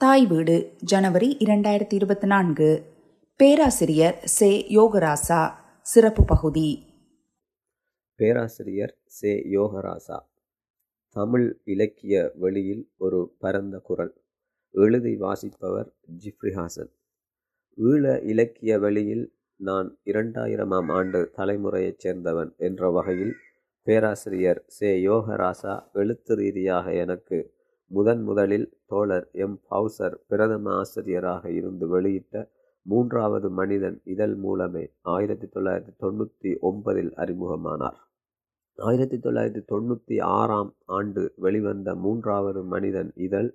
தாய் வீடு ஜனவரி இரண்டாயிரத்தி இருபத்தி நான்கு பேராசிரியர் சே. யோகராசா சிறப்பு பகுதி. பேராசிரியர் சே. யோகராசா. தமிழ் இலக்கிய வெளியில் ஒரு பரந்த குரல். எழுதி வாசிப்பவர் ஜிப்ரிஹாசன் ஈழ இலக்கிய வெளியில் நான் இரண்டாயிரமாம் ஆண்டு தலைமுறையைச் சேர்ந்தவன் என்ற வகையில் பேராசிரியர் சே. யோகராசா எழுத்து ரீதியாக எனக்கு முதன் முதலில் தோழர் எம். ஹவுசர் பிரதம ஆசிரியராக இருந்து வெளியிட்ட மூன்றாவது மனிதன் இதழ் மூலமே ஆயிரத்தி தொள்ளாயிரத்தி தொண்ணூற்றி ஒன்பதில் அறிமுகமானார். ஆயிரத்தி தொள்ளாயிரத்தி தொண்ணூற்றி ஆறாம் ஆண்டு வெளிவந்த மூன்றாவது மனிதன் இதழ்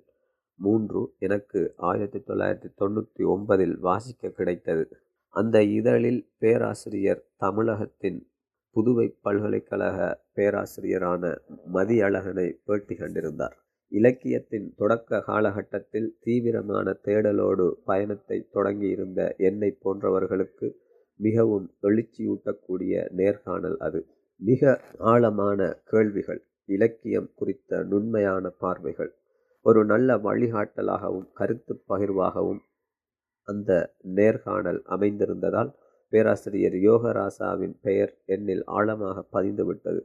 மூன்று எனக்கு ஆயிரத்தி தொள்ளாயிரத்தி தொண்ணூற்றி ஒன்பதில் வாசிக்க கிடைத்தது. அந்த இதழில் பேராசிரியர் தமிழகத்தின் புதுவை பல்கலைக்கழக பேராசிரியரான மதியழகனை பேட்டி கண்டிருந்தார். இலக்கியத்தின் தொடக்க காலகட்டத்தில் தீவிரமான தேடலோடு பயணத்தை தொடங்கியிருந்த என்னை போன்றவர்களுக்கு மிகவும் எழுச்சியூட்டக்கூடிய நேர்காணல் அது. மிக ஆழமான கேள்விகள் இலக்கியம் குறித்த நுண்மையான பார்வைகள் ஒரு நல்ல வழிகாட்டலாகவும் கருத்து பகிர்வாகவும் அந்த நேர்காணல் அமைந்திருந்ததால் பேராசிரியர் யோகராசாவின் பெயர் என்னில் ஆழமாக பதிந்துவிட்டது.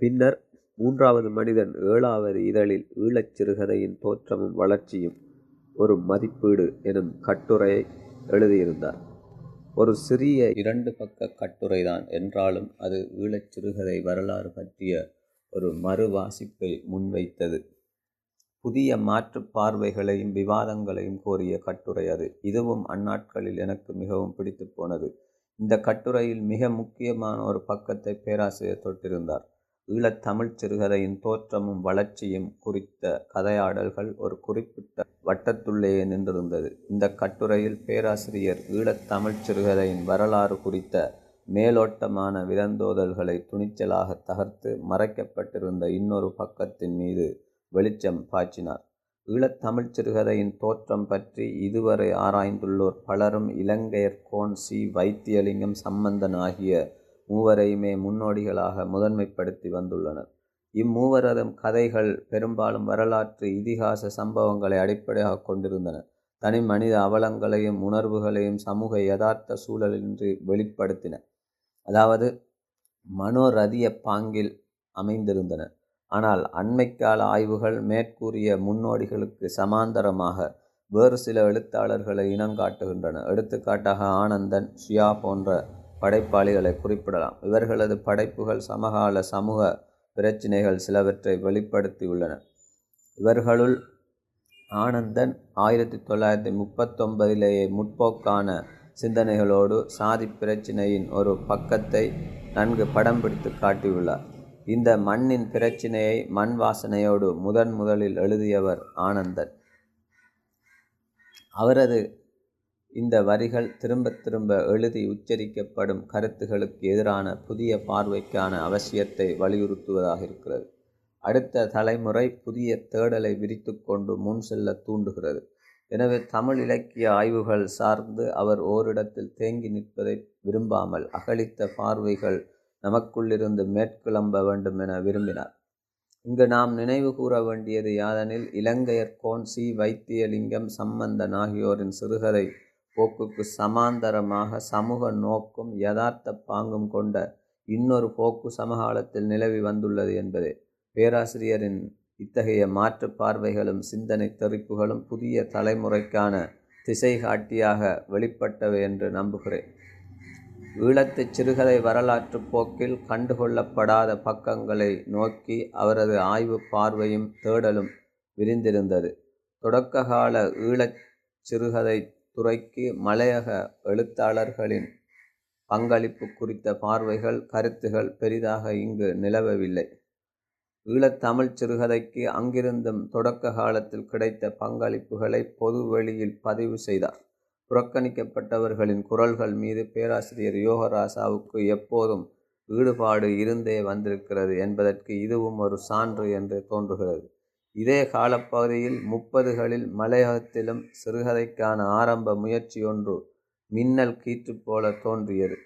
பின்னர் மூன்றாவது மனிதன் ஏழாவது இதழில் ஈழச் சிறுகதையின் தோற்றமும் வளர்ச்சியும் ஒரு மதிப்பீடு எனும் கட்டுரையை எழுதியிருந்தார். ஒரு சிறிய இரண்டு பக்க கட்டுரைதான். என்றாலும் அது ஈழச் சிறுகதை வரலாறு பற்றிய ஒரு மறு வாசிப்பை முன்வைத்தது. புதிய மாற்று பார்வைகளையும் விவாதங்களையும் கோரிய கட்டுரை அது. இதுவும் அந்நாட்களில் எனக்கு மிகவும் பிடித்து போனது. இந்த கட்டுரையில் மிக முக்கியமான ஒரு பக்கத்தை பேராசிரியர் தொட்டிருந்தார். ஈழத்தமிழ்ச் சிறுகதையின் தோற்றமும் வளர்ச்சியும் குறித்த கதையாடல்கள் ஒரு குறிப்பிட்ட வட்டத்துள்ளேயே நின்றிருந்தது. இந்த கட்டுரையில் பேராசிரியர் ஈழத்தமிழ்ச் சிறுகதையின் வரலாறு குறித்த மேலோட்டமான விதந்தோதல்களை துணிச்சலாக தகர்த்து மறைக்கப்பட்டிருந்த இன்னொரு பக்கத்தின் மீது வெளிச்சம் பாய்ச்சினார். ஈழத்தமிழ்ச் சிறுகதையின் தோற்றம் பற்றி இதுவரை ஆராய்ந்துள்ளோர் பலரும் இலங்கையர் கோன் சி வைத்தியலிங்கம் சம்பந்தன் ஆகிய மூவரையுமே முன்னோடிகளாக முதன்மைப்படுத்தி வந்துள்ளனர். இம்மூவரதும் கதைகள் பெரும்பாலும் வரலாற்று இதிகாச சம்பவங்களை அடிப்படையாக கொண்டிருந்தன. தனி மனித அவலங்களையும் உணர்வுகளையும் சமூக யதார்த்த சூழலின்றி வெளிப்படுத்தின. அதாவது மனோரதிய பாங்கில் அமைந்திருந்தன. ஆனால் அண்மைக்கால ஆய்வுகள் மேற்கூறிய முன்னோடிகளுக்கு சமாந்தரமாக வேறு சில எழுத்தாளர்களை இனங்காட்டுகின்றன. எடுத்துக்காட்டாக ஆனந்தன் ஷியா போன்ற படைப்பாளிகளை குறிப்பிடலாம். இவர்களது படைப்புகள் சமகால சமூக பிரச்சினைகள் சிலவற்றை வெளிப்படுத்தியுள்ளன. இவர்களுள் ஆனந்தன் ஆயிரத்தி தொள்ளாயிரத்தி முப்பத்தொன்பதிலேயே முற்போக்கான சிந்தனைகளோடு சாதி பிரச்சினையின் ஒரு பக்கத்தை நன்கு படம் பிடித்து காட்டியுள்ளார். இந்த மண்ணின் பிரச்சினையை மண் வாசனையோடு முதன் முதலில் எழுதியவர் ஆனந்தன். அவரது இந்த வரிகள் திரும்ப திரும்ப எழுதி உச்சரிக்கப்படும் கருத்துகளுக்கு எதிரான புதிய பார்வைக்கான அவசியத்தை வலியுறுத்துவதாக இருக்கிறது. அடுத்த தலைமுறை புதிய தேடலை விரித்து கொண்டு முன் செல்ல தூண்டுகிறது. எனவே தமிழ் இலக்கிய ஆய்வுகள் சார்ந்து அவர் ஓரிடத்தில் தேங்கி நிற்பதை விரும்பாமல் அகழித்த பார்வைகள் நமக்குள்ளிருந்து மேற்கிளம்ப வேண்டும் என விரும்பினார். இங்கு நாம் நினைவு கூற வேண்டியது யாதெனில் இலங்கையர் கோன் சி வைத்தியலிங்கம் சம்பந்தன் ஆகியோரின் சிறுகதை போக்குக்கு சமாந்தரமாக சமூக நோக்கும் யதார்த்த பாங்கும் கொண்ட இன்னொரு போக்கு சமகாலத்தில் நிலவி வந்துள்ளது என்பதே. பேராசிரியரின் இத்தகைய மாற்று பார்வைகளும் சிந்தனை தெரிப்புகளும் புதிய தலைமுறைக்கான திசை காட்டியாக வெளிப்பட்டவை என்று நம்புகிறேன். ஈழத்து சிறுகதை வரலாற்று போக்கில் கண்டுகொள்ளப்படாத பக்கங்களை நோக்கி அவரது ஆய்வு பார்வையும் தேடலும் விரிந்திருந்தது. தொடக்ககால ஈழச் சிறுகதை துறைக்கு மலையக எழுத்தாளர்களின் பங்களிப்பு குறித்த பார்வைகள் கருத்துகள் பெரிதாக இங்கு நிலவவில்லை. ஈழத்தமிழ் சிறுகதைக்கு அங்கிருந்தும் தொடக்க காலத்தில் கிடைத்த பங்களிப்புகளை பொது வெளியில் பதிவு செய்தார். புறக்கணிக்கப்பட்டவர்களின் குரல்கள் மீது பேராசிரியர் யோகராசாவுக்கு எப்போதும் ஈடுபாடு இருந்தே வந்திருக்கிறது என்பதற்கு இதுவும் ஒரு சான்று என்று தோன்றுகிறது. இதே காலப்பகுதியில் முப்பதுகளில் மலையகத்திலும் சிறுகதைக்கான ஆரம்ப முயற்சியொன்று மின்னல் கீற்று போல தோன்றியது.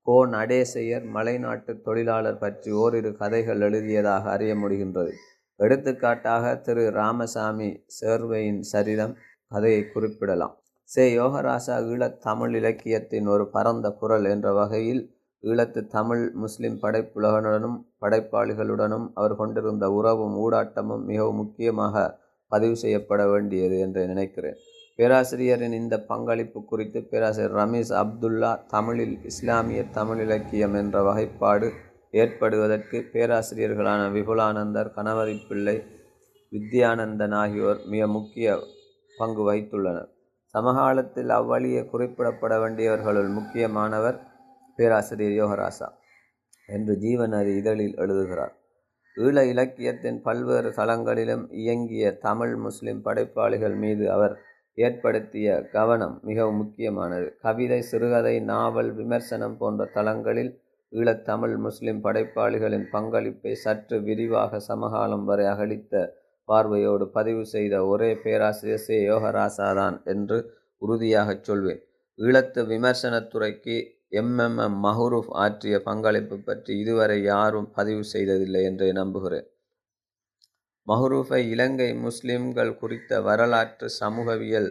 கோ. நடேசையர் மலைநாட்டு தொழிலாளர் பற்றி ஓரிரு கதைகள் எழுதியதாக அறிய முடிகின்றது. எடுத்துக்காட்டாக திரு. ராமசாமி சேர்வையின் சரிதம் கதையை குறிப்பிடலாம். சே. யோகராசா ஈழத் தமிழ் இலக்கியத்தின் ஒரு பரந்த குரல் என்ற வகையில் ஈழத்து தமிழ் முஸ்லிம் படைப்புலகனுடனும் படைப்பாளிகளுடனும் அவர் கொண்டிருந்த உறவும் ஊடாட்டமும் மிகவும் முக்கியமாக பதிவு செய்யப்பட வேண்டியது என்று நினைக்கிறேன். பேராசிரியரின் இந்த பங்களிப்பு குறித்து பேராசிரியர் ரமீஸ் அப்துல்லா தமிழில் இஸ்லாமிய தமிழ் இலக்கியம் என்ற வகைப்பாடு ஏற்படுவதற்கு பேராசிரியர்களான விபுலானந்தர் கணவரி பிள்ளை வித்யானந்தன் ஆகியோர் மிக முக்கிய பங்கு வகித்துள்ளனர். சமகாலத்தில் அவ்வழியே குறிப்பிடப்பட வேண்டியவர்களுள் முக்கியமானவர் பேராசிரியர் யோகராசா என்று ஜீவநதி இதழில் எழுதுகிறார். ஈழ இலக்கியத்தின் பல்வேறு தளங்களிலும் இயங்கிய தமிழ் முஸ்லிம் படைப்பாளிகள் மீது அவர் ஏற்படுத்திய கவனம் மிகவும் முக்கியமானது. கவிதை சிறுகதை நாவல் விமர்சனம் போன்ற தளங்களில் ஈழத்தமிழ் முஸ்லிம் படைப்பாளிகளின் பங்களிப்பை சற்று விரிவாக சமகாலம் வரை அகழித்த பார்வையோடு பதிவு செய்த ஒரே பேராசிரியர் சே. யோகராசாதான் என்று உறுதியாகச் சொல்வேன். ஈழத்து விமர்சனத்துறைக்கு எம்எம்எம் மஹரூஃப் ஆற்றிய பங்களிப்பு பற்றி இதுவரை யாரும் பதிவு செய்ததில்லை என்றே நம்புகிறேன். மஹரூஃபை இலங்கை முஸ்லிம்கள் குறித்த வரலாற்று சமூகவியல்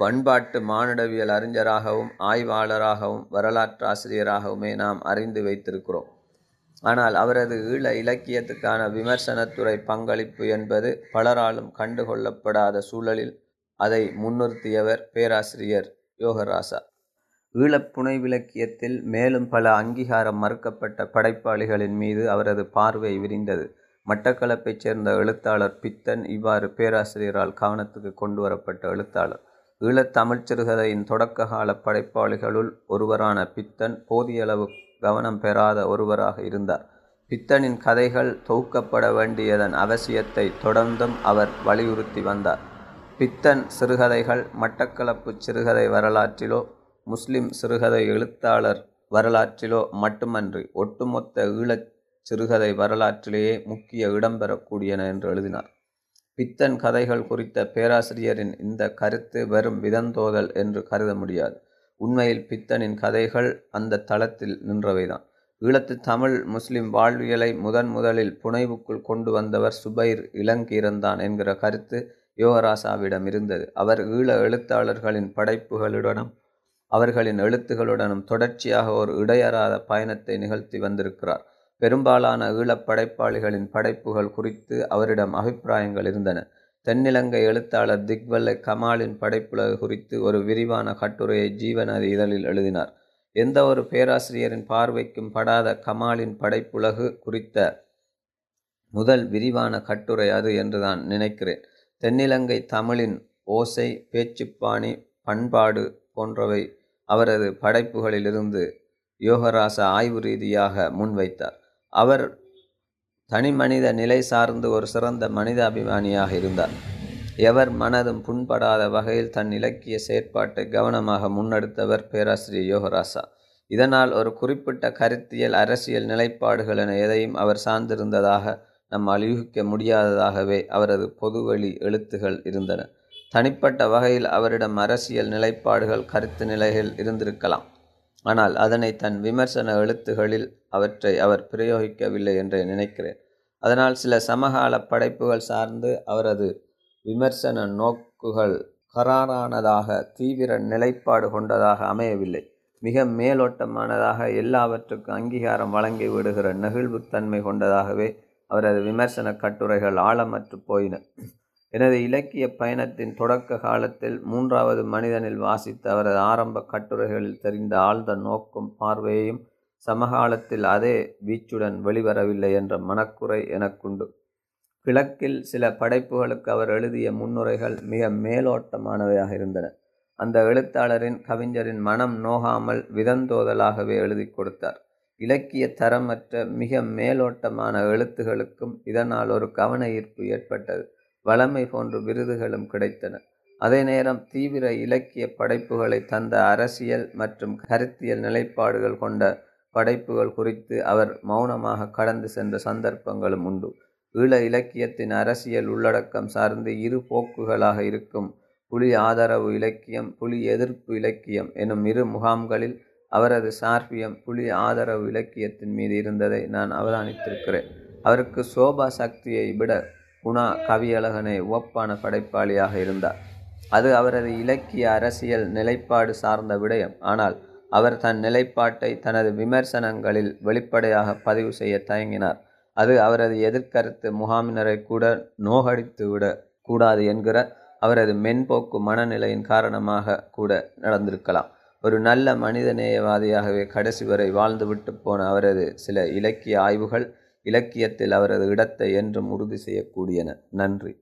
பண்பாட்டு மானுடவியல் அறிஞராகவும் ஆய்வாளராகவும் வரலாற்று ஆசிரியராகவுமே நாம் அறிந்து வைத்திருக்கிறோம். ஆனால் அவரது ஈழ இலக்கியத்துக்கான விமர்சனத்துறை பங்களிப்பு என்பது பலராலும் கண்டுகொள்ளப்படாத சூழலில் அதை முன்னிறுத்தியவர் பேராசிரியர் யோகராசா. ஈழப்புனை புனைவிலக்கியத்தில் மேலும் பல அங்கீகாரம் மறுக்கப்பட்ட படைப்பாளிகளின் மீது அவரது பார்வை விரிந்தது. மட்டக்களப்பைச் சேர்ந்த எழுத்தாளர் பித்தன் இவ்வாறு பேராசிரியரால் கவனத்துக்கு கொண்டு வரப்பட்ட எழுத்தாளர். ஈழத்தமிழ்ச் சிறுகதையின் தொடக்ககால படைப்பாளிகளுள் ஒருவரான பித்தன் போதியளவு கவனம் பெறாத ஒருவராக இருந்தார். பித்தனின் கதைகள் தொகுக்கப்பட வேண்டியதன் அவசியத்தை தொடர்ந்தும் அவர் வலியுறுத்தி வந்தார். பித்தன் சிறுகதைகள் மட்டக்களப்பு சிறுகதை வரலாற்றிலோ முஸ்லிம் சிறுகதை எழுத்தாளர் வரலாற்றிலோ மட்டுமன்றி ஒட்டுமொத்த ஈழச் சிறுகதை வரலாற்றிலேயே முக்கிய இடம்பெறக்கூடியன என்று எழுதினார். பித்தன் கதைகள் குறித்த பேராசிரியரின் இந்த கருத்து வெறும் விதந்தோதல் என்று கருத முடியாது. உண்மையில் பித்தனின் கதைகள் அந்த தளத்தில் நின்றவைதான். ஈழத்து தமிழ் முஸ்லிம் வாழ்வியலை முதன் முதலில் புனைவுக்குள் கொண்டு வந்தவர் சுபைர் இளங்கீரன்தான் என்கிற கருத்து யோகராசாவிடம் இருந்தது. அவர் ஈழ எழுத்தாளர்களின் படைப்புகளுடனும் அவர்களின் எழுத்துகளுடனும் தொடர்ச்சியாக ஒரு இடையறாத பயணத்தை நிகழ்த்தி வந்திருக்கிறார். பெரும்பாலான ஈழப் படைப்பாளிகளின் படைப்புகள் குறித்து அவரிடம் அபிப்பிராயங்கள் இருந்தன. தென்னிலங்கை எழுத்தாளர் திக்வல்லை கமாலின் படைப்புலகு குறித்து ஒரு விரிவான கட்டுரையை ஜீவநதி இதழில் எழுதினார். எந்த ஒரு பேராசிரியரின் பார்வைக்கும் படாத கமாலின் படைப்புலகு குறித்த முதல் விரிவான கட்டுரை அது என்று நான் நினைக்கிறேன். தென்னிலங்கை தமிழின் ஓசை பேச்சுப்பாணி பண்பாடு போன்றவை அவரது படைப்புகளிலிருந்து யோகராச ஆய்வு ரீதியாக முன்வைத்தார். அவர் தனி மனித நிலை சார்ந்து ஒரு சிறந்த மனித அபிமானியாக இருந்தார். எவர் மனதும் புண்படாத வகையில் தன் இலக்கிய செயற்பாட்டை கவனமாக முன்னெடுத்தவர் பேராசிரியர் யோகராசா. இதனால் ஒரு குறிப்பிட்ட கருத்தியல் அரசியல் நிலைப்பாடுகள் என எதையும் அவர் சார்ந்திருந்ததாக நம்மால் யூகிக்க முடியாததாகவே அவரது பொதுவெளி எழுத்துகள் இருந்தன. தனிப்பட்ட வகையில் அவரிடம் அரசியல் நிலைப்பாடுகள் கருத்து நிலைகள் இருந்திருக்கலாம். ஆனால் அதனை தன் விமர்சன எழுத்துகளில் அவற்றை அவர் பிரயோகிக்கவில்லை என்றே நினைக்கிறேன். அதனால் சில சமகால படைப்புகள் சார்ந்து அவரது விமர்சன நோக்குகள் கராரானதாக தீவிர நிலைப்பாடு கொண்டதாக அமையவில்லை. மிக மேலோட்டமானதாக எல்லாவற்றுக்கும் அங்கீகாரம் வழங்கி விடுகிற நெகிழ்வுத்தன்மை கொண்டதாகவே அவரது விமர்சன கட்டுரைகள் ஆழமற்று போயின. எனது இலக்கிய பயணத்தின் தொடக்க காலத்தில் மூன்றாவது மனிதனில் வாசித்த அவரது ஆரம்ப கட்டுரைகளில் தெரிந்த ஆழ்ந்த நோக்கும் பார்வையையும் சமகாலத்தில் அதே வீச்சுடன் வெளிவரவில்லை என்ற மனக்குறை எனக்குண்டு. கிழக்கில் சில படைப்புகளுக்கு அவர் எழுதிய முன்னுரைகள் மிக மேலோட்டமானவையாக இருந்தன. அந்த எழுத்தாளரின் கவிஞரின் மனம் நோகாமல் விதந்தோதலாகவே எழுதி கொடுத்தார். இலக்கிய தரமற்ற மிக மேலோட்டமான எழுத்துகளுக்கும் இதனால் ஒரு கவன ஈர்ப்பு ஏற்பட்டது. வளமை போன்ற விருதுகளும் கிடைத்தன. அதே நேரம் தீவிர இலக்கிய படைப்புகளை தந்த அரசியல் மற்றும் கருத்தியல் நிலைப்பாடுகள் கொண்ட படைப்புகள் குறித்து அவர் மௌனமாக கடந்து சென்ற சந்தர்ப்பங்களும் உண்டு. ஈழ இலக்கியத்தின் அரசியல் உள்ளடக்கம் சார்ந்து இரு போக்குகளாக இருக்கும் புலி ஆதரவு இலக்கியம் புலி எதிர்ப்பு இலக்கியம் எனும் இரு முகாம்களில் அவரது சார்பியம் புலி ஆதரவு இலக்கியத்தின் மீது இருந்ததை நான் அவதானித்திருக்கிறேன். அவருக்கு சோபா சக்தியை விட குணா கவியழகனை உவப்பான படைப்பாளியாக இருந்தார். அது அவரது இலக்கிய அரசியல் நிலைப்பாடு சார்ந்த விடயம். ஆனால் அவர் தன் நிலைப்பாட்டை தனது விமர்சனங்களில் வெளிப்படையாக பதிவு செய்ய தயங்கினார். அது அவரது எதிர்கருத்து முகாமினரை கூட நோகடித்துவிட கூடாது என்கிற அவரது மென்போக்கு மனநிலையின் காரணமாக கூட நடந்திருக்கலாம். ஒரு நல்ல மனிதநேயவாதியாகவே கடைசி வரை வாழ்ந்துவிட்டு போன அவரது சில இலக்கிய ஆய்வுகள் இலக்கியத்தில் அவரது இடத்தை என்றும் உறுதி செய்யக்கூடியன. நன்றி.